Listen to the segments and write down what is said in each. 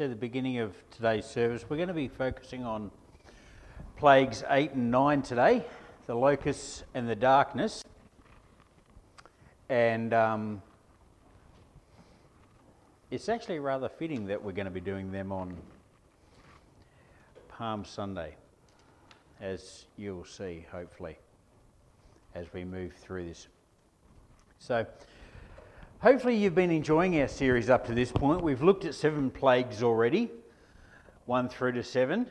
said at the beginning of today's service, we're going to be focusing on plagues 8 and 9 today the locusts and the darkness. And um, it's actually rather fitting that we're going to be doing them on Palm Sunday, as you'll see, hopefully, as we move through this. So, hopefully, you've been enjoying our series up to this point. We've looked at seven plagues already, one through to seven.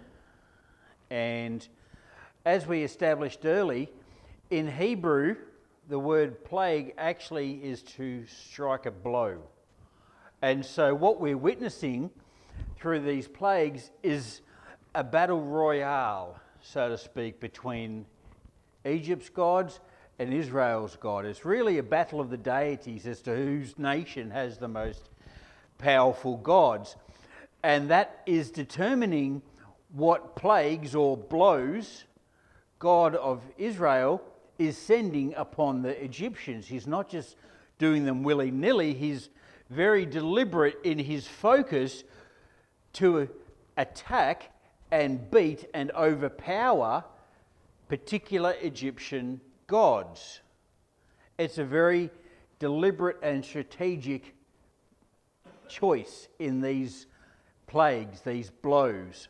And as we established early, in Hebrew, the word plague actually is to strike a blow. And so, what we're witnessing through these plagues is a battle royale, so to speak, between Egypt's gods and Israel's God. It's really a battle of the deities as to whose nation has the most powerful gods. And that is determining what plagues or blows God of Israel is sending upon the Egyptians. He's not just doing them willy nilly, he's very deliberate in his focus to attack and beat and overpower particular Egyptian gods. It's a very deliberate and strategic choice in these plagues, these blows.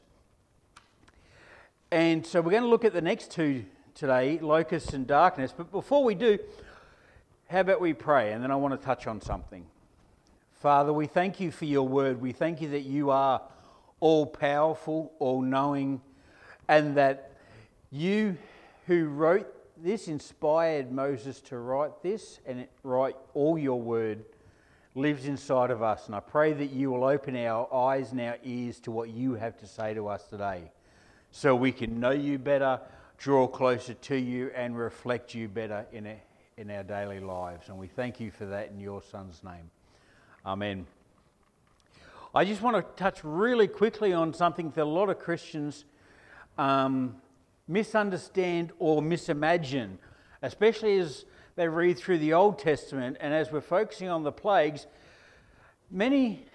And so we're going to look at the next two today locusts and darkness. But before we do, how about we pray? And then I want to touch on something. Father, we thank you for your word. We thank you that you are all powerful, all knowing, and that you who wrote this inspired Moses to write this and write all your word lives inside of us. And I pray that you will open our eyes and our ears to what you have to say to us today so we can know you better, draw closer to you, and reflect you better in, a, in our daily lives. And we thank you for that in your Son's name. Amen. I just want to touch really quickly on something that a lot of Christians um, misunderstand or misimagine, especially as they read through the Old Testament and as we're focusing on the plagues. Many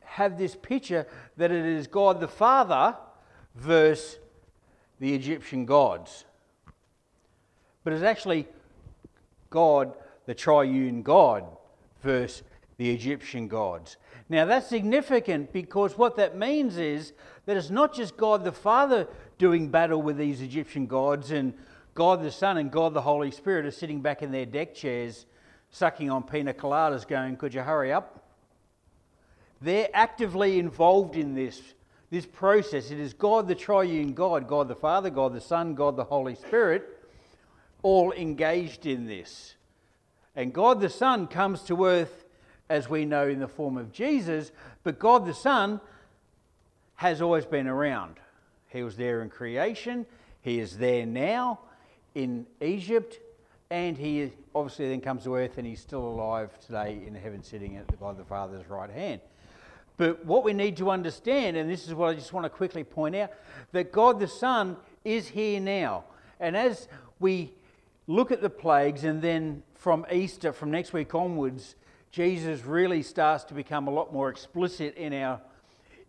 have this picture that it is God the Father versus the Egyptian gods. But it's actually God, the triune God, versus the Egyptian gods. Now that's significant because what that means is that it's not just God the Father doing battle with these Egyptian gods and God the Son and God the Holy Spirit are sitting back in their deck chairs sucking on pina coladas going, Could you hurry up? They're actively involved in this this process. It is God, the triune God, God the Father, God the Son, God the Holy Spirit, all engaged in this. And God the Son comes to earth, as we know, in the form of Jesus, but God the Son has always been around. He was there in creation, He is there now in Egypt, and He obviously then comes to earth and He's still alive today in heaven, sitting at God the Father's right hand. But what we need to understand, and this is what I just want to quickly point out, that God the Son is here now. And as we look at the plagues, and then from Easter, from next week onwards, Jesus really starts to become a lot more explicit in our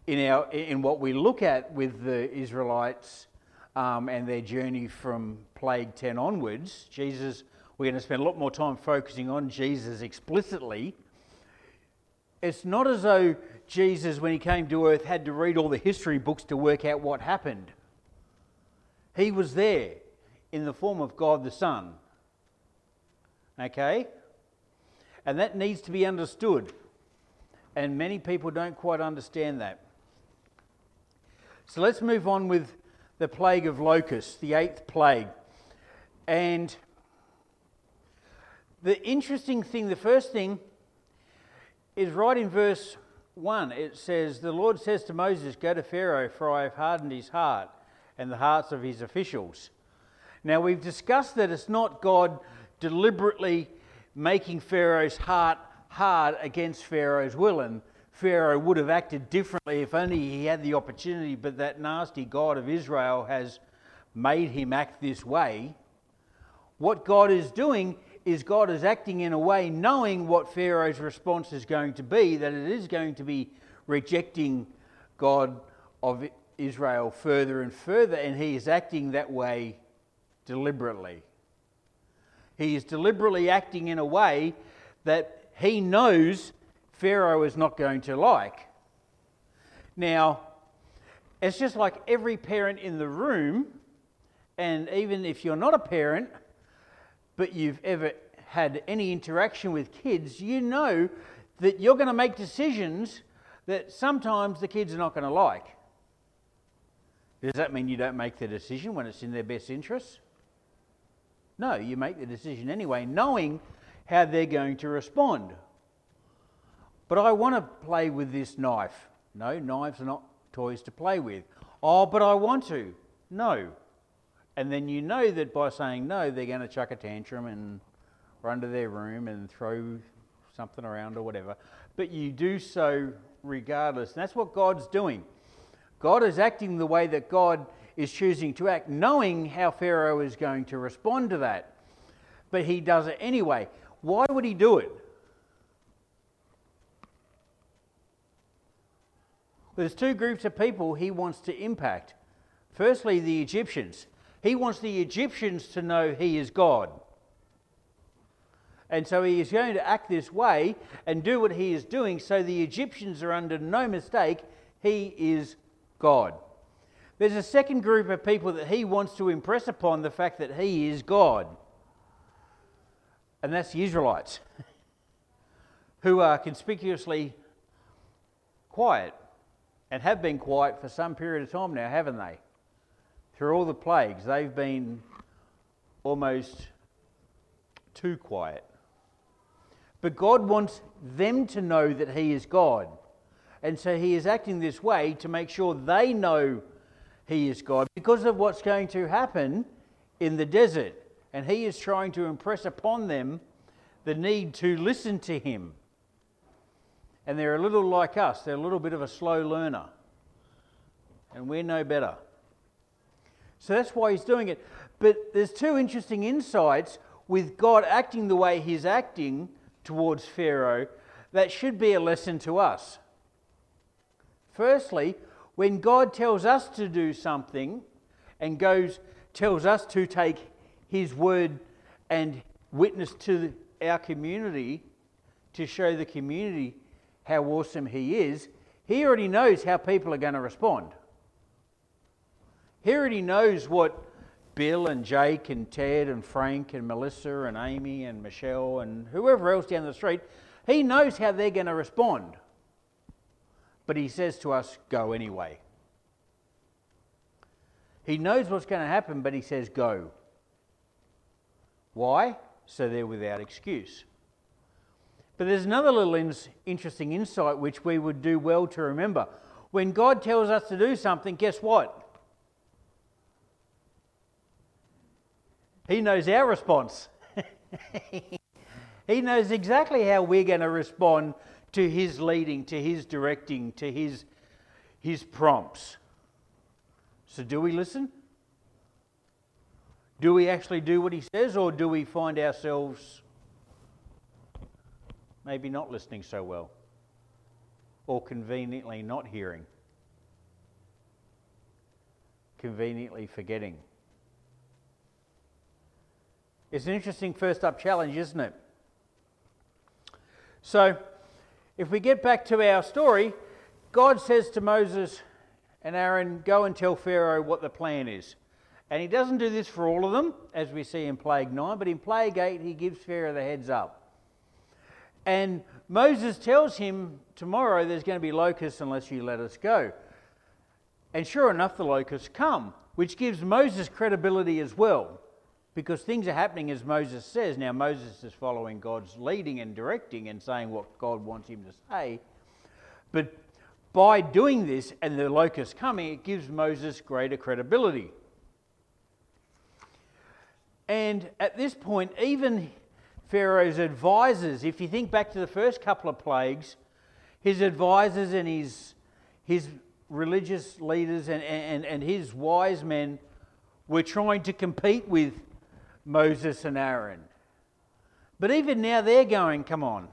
in our in what we look at with the Israelites um, and their journey from plague 10 onwards. Jesus, we're going to spend a lot more time focusing on Jesus explicitly. It's not as though Jesus, when he came to earth, had to read all the history books to work out what happened. He was there in the form of God the Son. Okay? And that needs to be understood. And many people don't quite understand that. So let's move on with the plague of locusts, the eighth plague. And the interesting thing, the first thing, is right in verse 1, it says, The Lord says to Moses, Go to Pharaoh, for I have hardened his heart and the hearts of his officials. Now, we've discussed that it's not God deliberately making Pharaoh's heart hard against Pharaoh's will, and Pharaoh would have acted differently if only he had the opportunity, but that nasty God of Israel has made him act this way. What God is doing is God is acting in a way knowing what Pharaoh's response is going to be, that it is going to be rejecting God of Israel further and further, and he is acting that way deliberately. He is deliberately acting in a way that he knows Pharaoh is not going to like. Now, it's just like every parent in the room, and even if you're not a parent, but you've ever had any interaction with kids, you know that you're going to make decisions that sometimes the kids are not going to like. Does that mean you don't make the decision when it's in their best interests? No, you make the decision anyway, knowing how they're going to respond. But I want to play with this knife. No, knives are not toys to play with. Oh, but I want to. No. And then you know that by saying no, they're going to chuck a tantrum and run to their room and throw something around or whatever. But you do so regardless. And that's what God's doing. God is acting the way that God is choosing to act, knowing how Pharaoh is going to respond to that. But he does it anyway. Why would he do it? There's two groups of people he wants to impact. Firstly, the Egyptians. He wants the Egyptians to know he is God. And so he is going to act this way and do what he is doing so the Egyptians are under no mistake he is God. There's a second group of people that he wants to impress upon the fact that he is God. And that's the Israelites, who are conspicuously quiet and have been quiet for some period of time now, haven't they? Through all the plagues, they've been almost too quiet. But God wants them to know that He is God. And so He is acting this way to make sure they know He is God because of what's going to happen in the desert. And He is trying to impress upon them the need to listen to Him. And they're a little like us, they're a little bit of a slow learner. And we're no better. So that's why He's doing it. But there's two interesting insights with God acting the way He's acting towards Pharaoh that should be a lesson to us. Firstly, when God tells us to do something and goes tells us to take his word and witness to our community to show the community how awesome he is, he already knows how people are going to respond. He already knows what Bill and Jake and Ted and Frank and Melissa and Amy and Michelle and whoever else down the street, he knows how they're going to respond. But he says to us, go anyway. He knows what's going to happen, but he says, go. Why? So they're without excuse. But there's another little interesting insight which we would do well to remember. When God tells us to do something, guess what? He knows our response. he knows exactly how we're going to respond to His leading, to His directing, to His, his prompts. So, do we listen? Do we actually do what He says, or do we find ourselves maybe not listening so well, or conveniently not hearing, conveniently forgetting? It's an interesting first up challenge, isn't it? So, if we get back to our story, God says to Moses and Aaron, Go and tell Pharaoh what the plan is. And he doesn't do this for all of them, as we see in Plague 9, but in Plague 8, he gives Pharaoh the heads up. And Moses tells him, Tomorrow there's going to be locusts unless you let us go. And sure enough, the locusts come, which gives Moses credibility as well because things are happening as Moses says. Now, Moses is following God's leading and directing and saying what God wants him to say. But by doing this and the locusts coming, it gives Moses greater credibility. And at this point, even Pharaoh's advisors, if you think back to the first couple of plagues, his advisors and his, his religious leaders and, and, and his wise men were trying to compete with Moses and Aaron. But even now they're going, come on.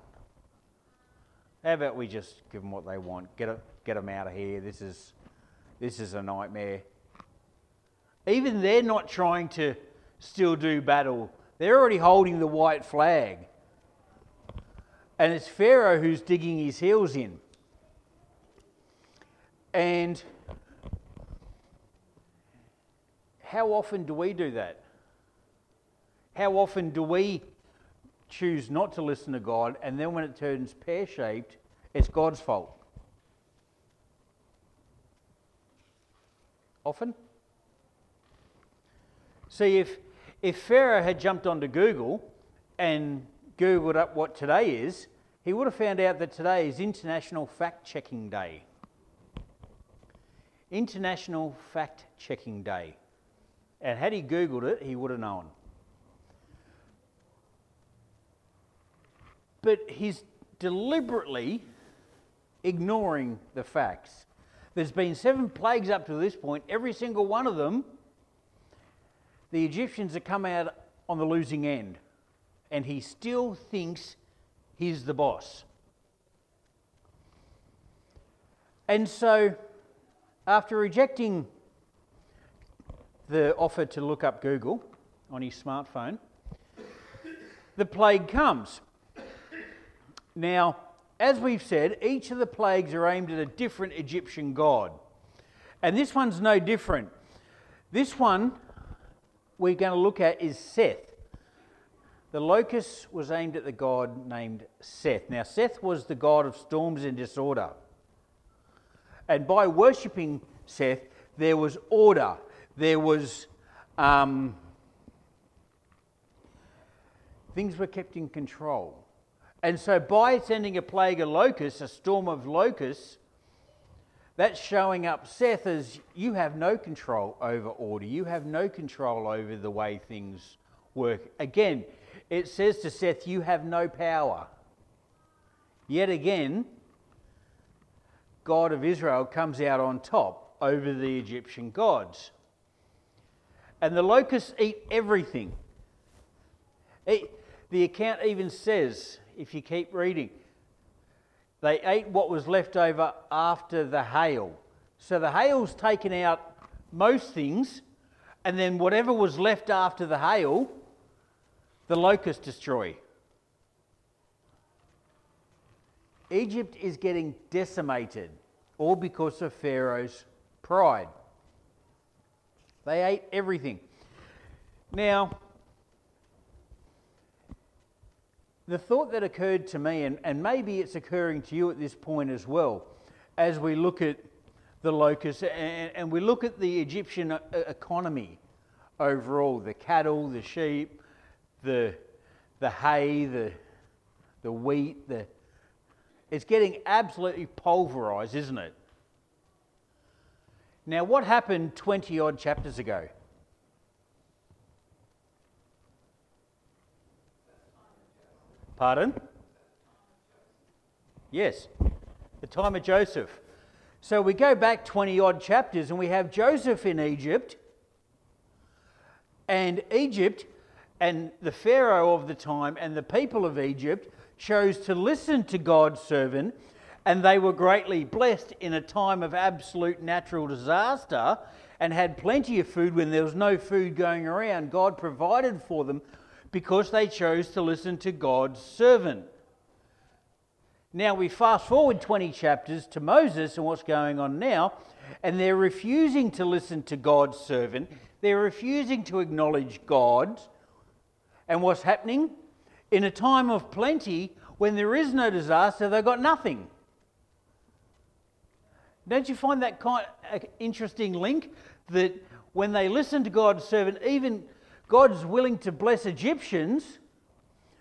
How about we just give them what they want? Get, a, get them out of here. This is, this is a nightmare. Even they're not trying to still do battle, they're already holding the white flag. And it's Pharaoh who's digging his heels in. And how often do we do that? How often do we choose not to listen to God and then when it turns pear shaped, it's God's fault? Often? See, if, if Pharaoh had jumped onto Google and Googled up what today is, he would have found out that today is International Fact Checking Day. International Fact Checking Day. And had he Googled it, he would have known. But he's deliberately ignoring the facts. There's been seven plagues up to this point, every single one of them, the Egyptians have come out on the losing end. And he still thinks he's the boss. And so, after rejecting the offer to look up Google on his smartphone, the plague comes. Now, as we've said, each of the plagues are aimed at a different Egyptian god. And this one's no different. This one we're going to look at is Seth. The locust was aimed at the god named Seth. Now, Seth was the god of storms and disorder. And by worshipping Seth, there was order, there was. Um, things were kept in control. And so, by sending a plague of locusts, a storm of locusts, that's showing up Seth as you have no control over order. You have no control over the way things work. Again, it says to Seth, You have no power. Yet again, God of Israel comes out on top over the Egyptian gods. And the locusts eat everything. It, the account even says if you keep reading. They ate what was left over after the hail. So the hail's taken out most things, and then whatever was left after the hail, the locusts destroy. Egypt is getting decimated, all because of Pharaoh's pride. They ate everything. Now, the thought that occurred to me, and, and maybe it's occurring to you at this point as well, as we look at the locusts and, and we look at the Egyptian uh, uh, economy overall the cattle, the sheep, the, the hay, the, the wheat, the, it's getting absolutely pulverized, isn't it? Now, what happened 20 odd chapters ago? Pardon? Yes, the time of Joseph. So we go back 20 odd chapters and we have Joseph in Egypt. And Egypt and the Pharaoh of the time and the people of Egypt chose to listen to God's servant, and they were greatly blessed in a time of absolute natural disaster and had plenty of food when there was no food going around. God provided for them because they chose to listen to God's servant. Now we fast forward 20 chapters to Moses and what's going on now, and they're refusing to listen to God's servant. They're refusing to acknowledge God. And what's happening? In a time of plenty, when there is no disaster, they've got nothing. Don't you find that kind interesting link? That when they listen to God's servant, even God's willing to bless Egyptians,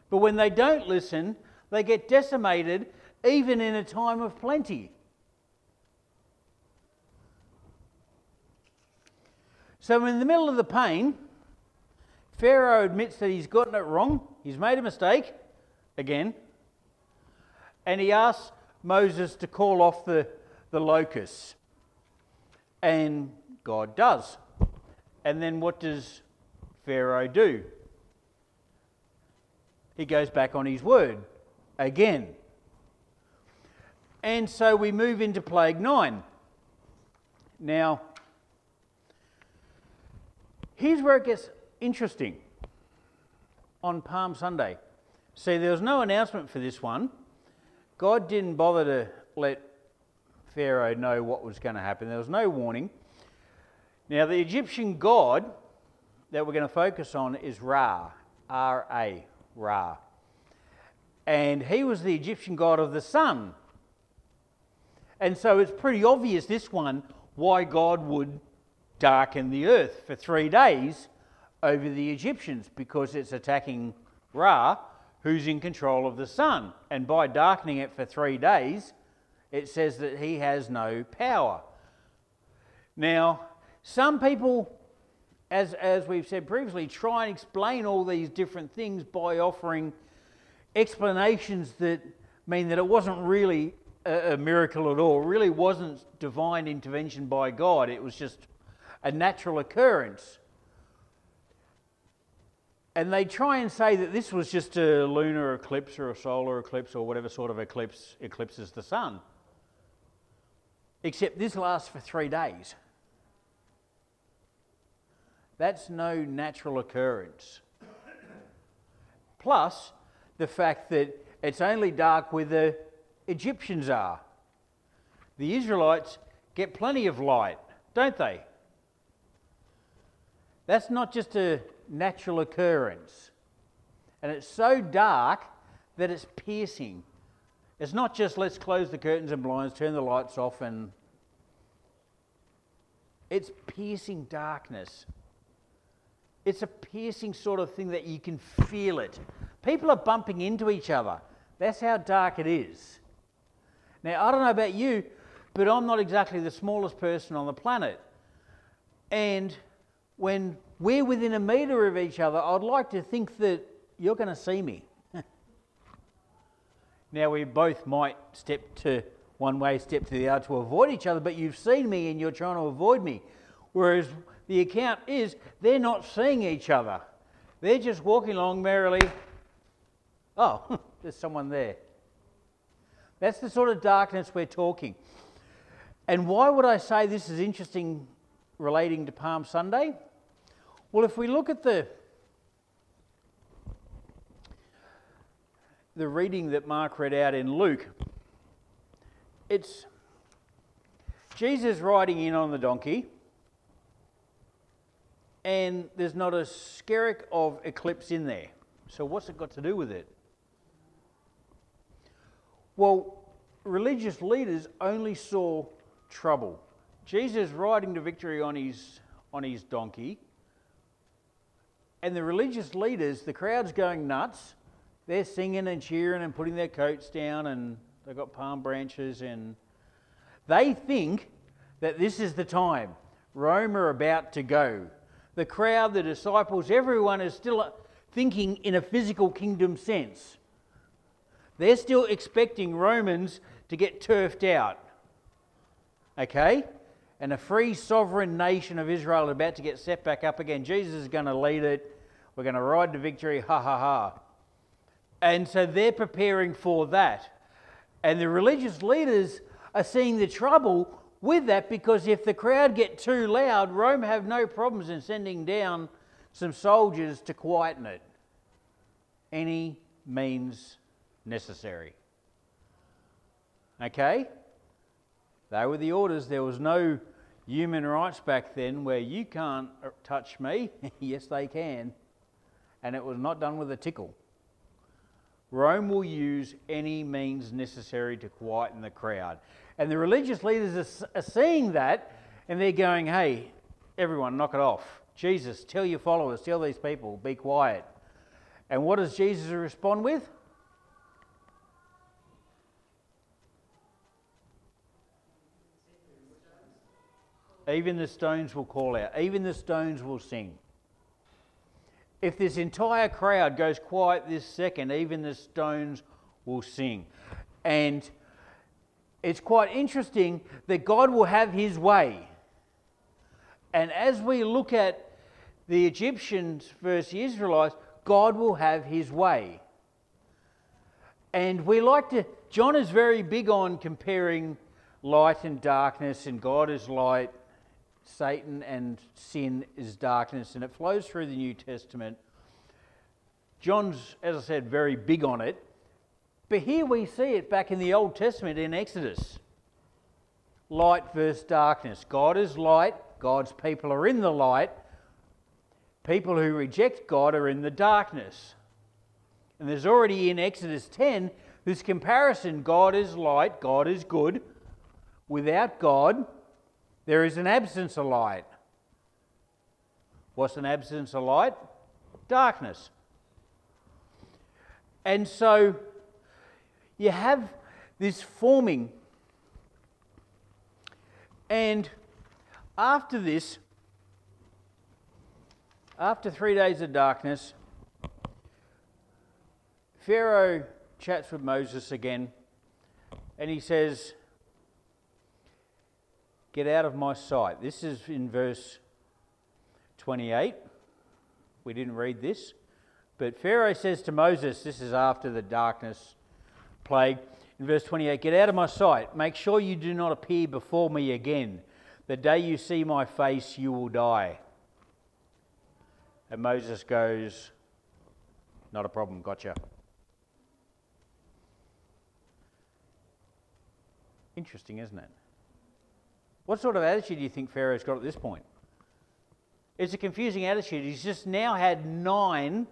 but when they don't listen, they get decimated even in a time of plenty. So, in the middle of the pain, Pharaoh admits that he's gotten it wrong, he's made a mistake again, and he asks Moses to call off the, the locusts. And God does. And then what does Pharaoh do? he goes back on his word again. And so we move into plague nine. Now, here's where it gets interesting on Palm Sunday. See, there was no announcement for this one. God didn't bother to let Pharaoh know what was going to happen, there was no warning. Now, the Egyptian god that we're going to focus on is Ra, R A, Ra. And he was the Egyptian god of the sun. And so it's pretty obvious, this one, why God would darken the earth for three days over the Egyptians, because it's attacking Ra, who's in control of the sun. And by darkening it for three days, it says that he has no power. Now, some people as, as we've said previously, try and explain all these different things by offering explanations that mean that it wasn't really a, a miracle at all, it really wasn't divine intervention by God, it was just a natural occurrence. And they try and say that this was just a lunar eclipse or a solar eclipse or whatever sort of eclipse eclipses the sun. Except this lasts for three days. That's no natural occurrence. Plus, the fact that it's only dark where the Egyptians are. The Israelites get plenty of light, don't they? That's not just a natural occurrence. And it's so dark that it's piercing. It's not just let's close the curtains and blinds, turn the lights off, and it's piercing darkness. It's a piercing sort of thing that you can feel it. People are bumping into each other. That's how dark it is. Now, I don't know about you, but I'm not exactly the smallest person on the planet. And when we're within a metre of each other, I'd like to think that you're going to see me. now, we both might step to one way, step to the other to avoid each other, but you've seen me and you're trying to avoid me. Whereas the account is they're not seeing each other. They're just walking along merrily. Oh, there's someone there. That's the sort of darkness we're talking. And why would I say this is interesting relating to Palm Sunday? Well, if we look at the the reading that Mark read out in Luke, it's Jesus riding in on the donkey and there's not a skerrick of eclipse in there. So, what's it got to do with it? Well, religious leaders only saw trouble. Jesus riding to victory on his, on his donkey, and the religious leaders, the crowd's going nuts. They're singing and cheering and putting their coats down, and they've got palm branches, and they think that this is the time. Rome are about to go the crowd, the disciples, everyone is still thinking in a physical kingdom sense. They're still expecting Romans to get turfed out. Okay? And a free sovereign nation of Israel is about to get set back up again. Jesus is going to lead it. We're going to ride to victory. Ha ha ha. And so they're preparing for that. And the religious leaders are seeing the trouble with that because if the crowd get too loud, Rome have no problems in sending down some soldiers to quieten it. Any means necessary. Okay? They were the orders. There was no human rights back then where you can't touch me. yes, they can. And it was not done with a tickle. Rome will use any means necessary to quieten the crowd. And the religious leaders are, seeing that and they're going, hey, everyone, knock it off. Jesus, tell your followers, tell these people, be quiet. And what does Jesus respond with? Even the stones will call out, even the stones will sing. If this entire crowd goes quiet this second, even the stones will sing. And it's quite interesting that God will have his way. And as we look at the Egyptians versus the Israelites, God will have his way. And we like to, John is very big on comparing light and darkness, and God is light, Satan and sin is darkness, and it flows through the New Testament. John's, as I said, very big on it. But here we see it back in the Old Testament in Exodus light versus darkness. God is light, God's people are in the light. People who reject God are in the darkness. And there's already in Exodus 10 this comparison God is light, God is good. Without God, there is an absence of light. What's an absence of light? Darkness. And so you have this forming. And after this, after three days of darkness, Pharaoh chats with Moses again and he says, Get out of my sight. This is in verse 28. We didn't read this. But Pharaoh says to Moses, this is after the darkness plague, in verse 28 Get out of my sight. Make sure you do not appear before me again. The day you see my face, you will die. And Moses goes, Not a problem, gotcha. Interesting, isn't it? What sort of attitude do you think Pharaoh's got at this point? It's a confusing attitude. He's just now had nine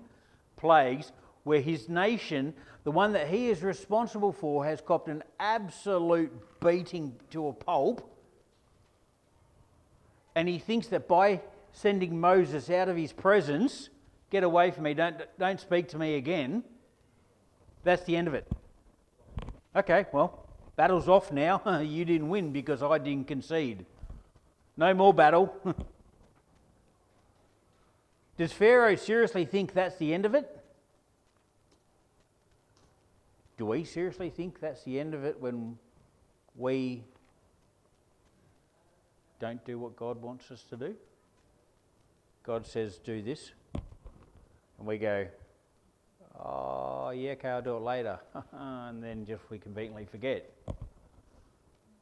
plagues where his nation, the one that he is responsible for, has copped an absolute beating to a pulp. And he thinks that by sending Moses out of his presence, get away from me, don't, don't speak to me again, that's the end of it. Okay, well, battle's off now. you didn't win because I didn't concede. No more battle. Does Pharaoh seriously think that's the end of it? Do we seriously think that's the end of it when we don't do what God wants us to do? God says, do this. And we go, oh, yeah, okay, I'll do it later. and then just we conveniently forget.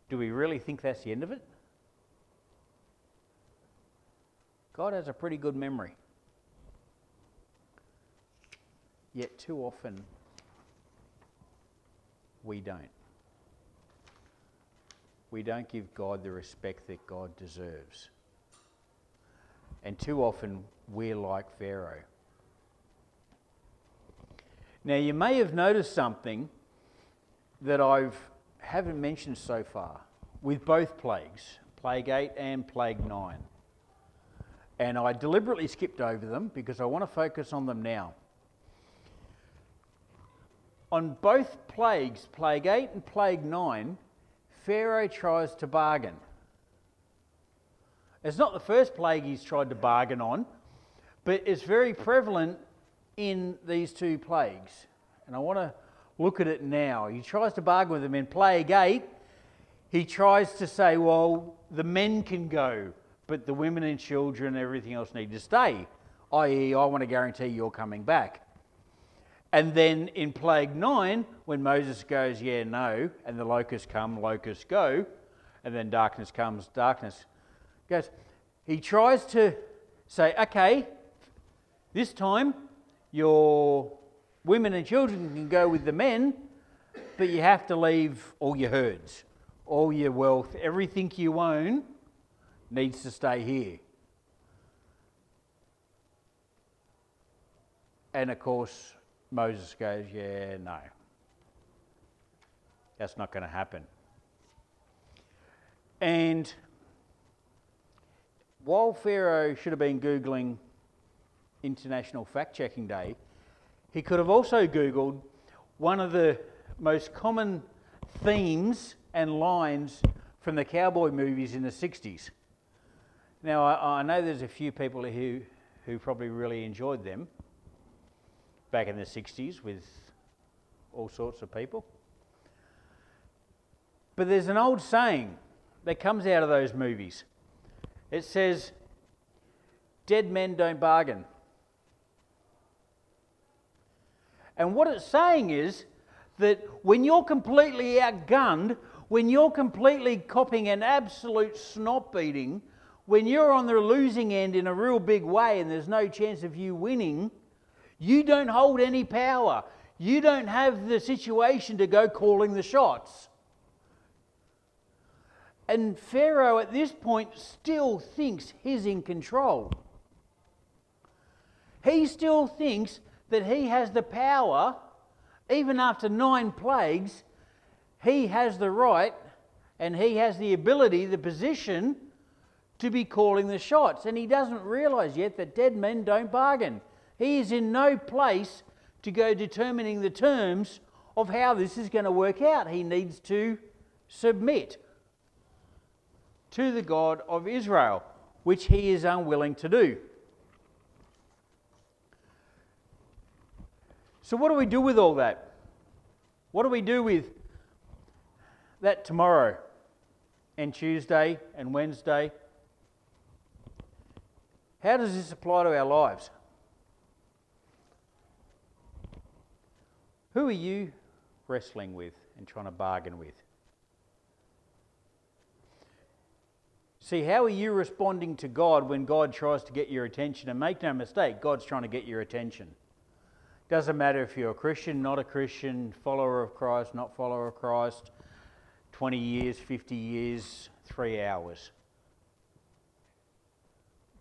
Do we really think that's the end of it? God has a pretty good memory. Yet too often we don't. We don't give God the respect that God deserves. And too often we're like Pharaoh. Now you may have noticed something that I haven't mentioned so far with both plagues, plague 8 and plague 9. And I deliberately skipped over them because I want to focus on them now on both plagues, plague 8 and plague 9, Pharaoh tries to bargain. It's not the first plague he's tried to bargain on, but it's very prevalent in these two plagues. And I want to look at it now. He tries to bargain with them. In plague 8, he tries to say, well, the men can go, but the women and children and everything else need to stay, i.e., I want to guarantee you're coming back. And then in plague nine, when Moses goes, Yeah, no, and the locusts come, locusts go, and then darkness comes, darkness goes, he tries to say, Okay, this time your women and children can go with the men, but you have to leave all your herds, all your wealth, everything you own needs to stay here. And of course, Moses goes, Yeah, no. That's not going to happen. And while Pharaoh should have been Googling International Fact Checking Day, he could have also Googled one of the most common themes and lines from the cowboy movies in the 60s. Now, I, I know there's a few people who, who probably really enjoyed them back in the 60s with all sorts of people. But there's an old saying that comes out of those movies. It says, Dead men don't bargain. And what it's saying is that when you're completely outgunned, when you're completely copping an absolute snot beating, when you're on the losing end in a real big way and there's no chance of you winning, you don't hold any power. You don't have the situation to go calling the shots. And Pharaoh at this point still thinks he's in control. He still thinks that he has the power, even after nine plagues, he has the right and he has the ability, the position to be calling the shots. And he doesn't realize yet that dead men don't bargain. He is in no place to go determining the terms of how this is going to work out. He needs to submit to the God of Israel, which he is unwilling to do. So, what do we do with all that? What do we do with that tomorrow and Tuesday and Wednesday? How does this apply to our lives? Who are you wrestling with and trying to bargain with? See, how are you responding to God when God tries to get your attention? And make no mistake, God's trying to get your attention. Doesn't matter if you're a Christian, not a Christian, follower of Christ, not follower of Christ, 20 years, 50 years, three hours.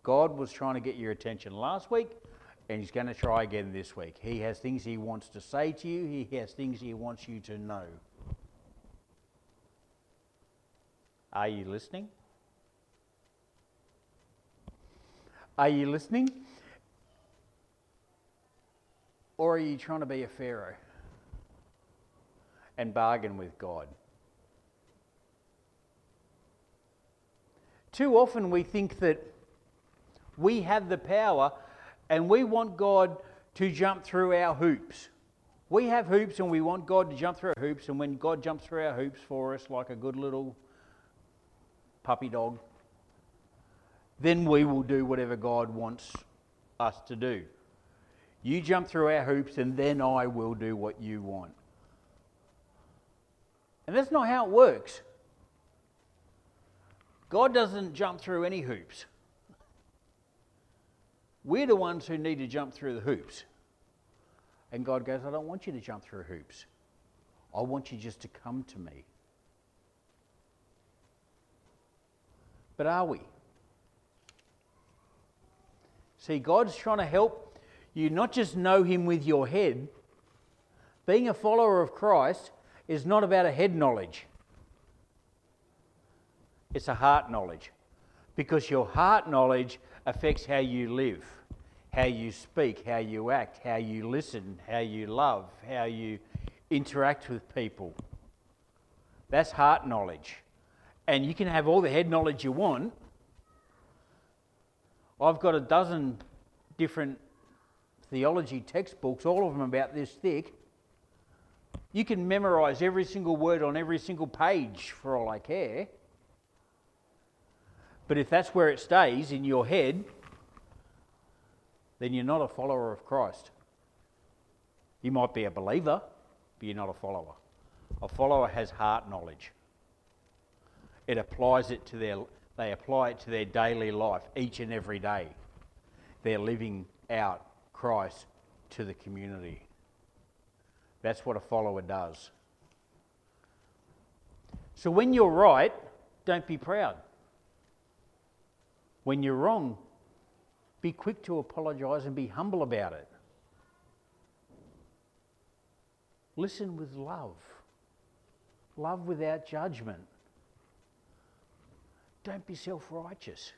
God was trying to get your attention last week, and He's going to try again this week. He has things He wants to say to you, He has things He wants you to know. Are you listening? Are you listening? Or are you trying to be a Pharaoh and bargain with God? Too often we think that we have the power and we want God to jump through our hoops. We have hoops and we want God to jump through our hoops, and when God jumps through our hoops for us like a good little puppy dog, then we will do whatever God wants us to do. You jump through our hoops, and then I will do what you want. And that's not how it works. God doesn't jump through any hoops. We're the ones who need to jump through the hoops. And God goes, I don't want you to jump through hoops. I want you just to come to me. But are we? See, God's trying to help you not just know Him with your head. Being a follower of Christ is not about a head knowledge, it's a heart knowledge. Because your heart knowledge affects how you live, how you speak, how you act, how you listen, how you love, how you interact with people. That's heart knowledge. And you can have all the head knowledge you want, I've got a dozen different theology textbooks, all of them about this thick. You can memorize every single word on every single page for all I care. But if that's where it stays in your head, then you're not a follower of Christ. You might be a believer, but you're not a follower. A follower has heart knowledge. It applies it to their they apply it to their daily life each and every day. They're living out Christ to the community. That's what a follower does. So when you're right, don't be proud. When you're wrong, be quick to apologise and be humble about it. Listen with love, love without judgment. Don't be self righteous.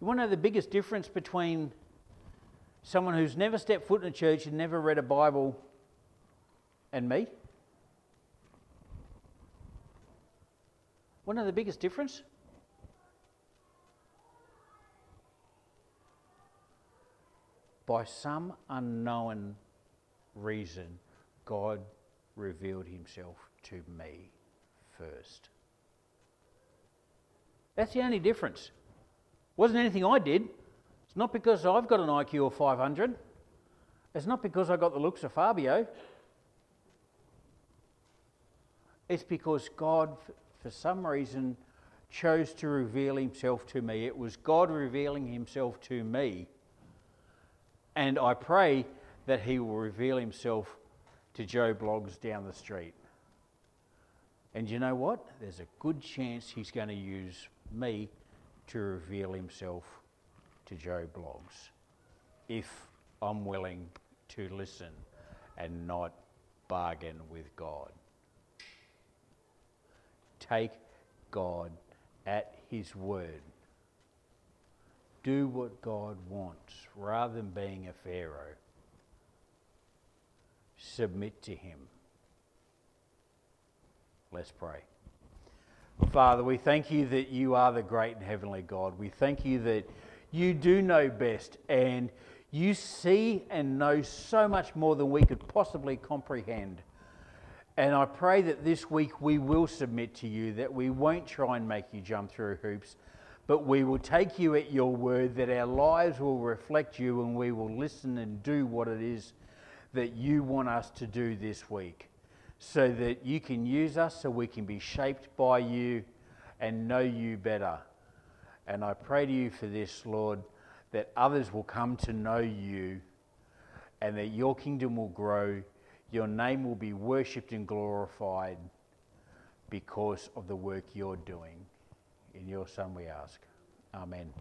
You want to know the biggest difference between someone who's never stepped foot in a church and never read a Bible and me? Want of the biggest difference? By some unknown reason, God revealed himself to me first. That's the only difference. It wasn't anything I did. It's not because I've got an IQ of 500. It's not because I got the looks of Fabio. It's because God, for some reason, chose to reveal himself to me. It was God revealing himself to me. And I pray that he will reveal himself to Joe Bloggs down the street. And you know what? There's a good chance he's going to use me to reveal himself to Joe Bloggs if I'm willing to listen and not bargain with God. Take God at His word. Do what God wants rather than being a Pharaoh. Submit to Him. Let's pray. Father, we thank you that you are the great and heavenly God. We thank you that you do know best and you see and know so much more than we could possibly comprehend. And I pray that this week we will submit to you, that we won't try and make you jump through hoops, but we will take you at your word, that our lives will reflect you, and we will listen and do what it is that you want us to do this week, so that you can use us so we can be shaped by you and know you better. And I pray to you for this, Lord, that others will come to know you and that your kingdom will grow your name will be worshipped and glorified because of the work you're doing. In your Son we ask. Amen.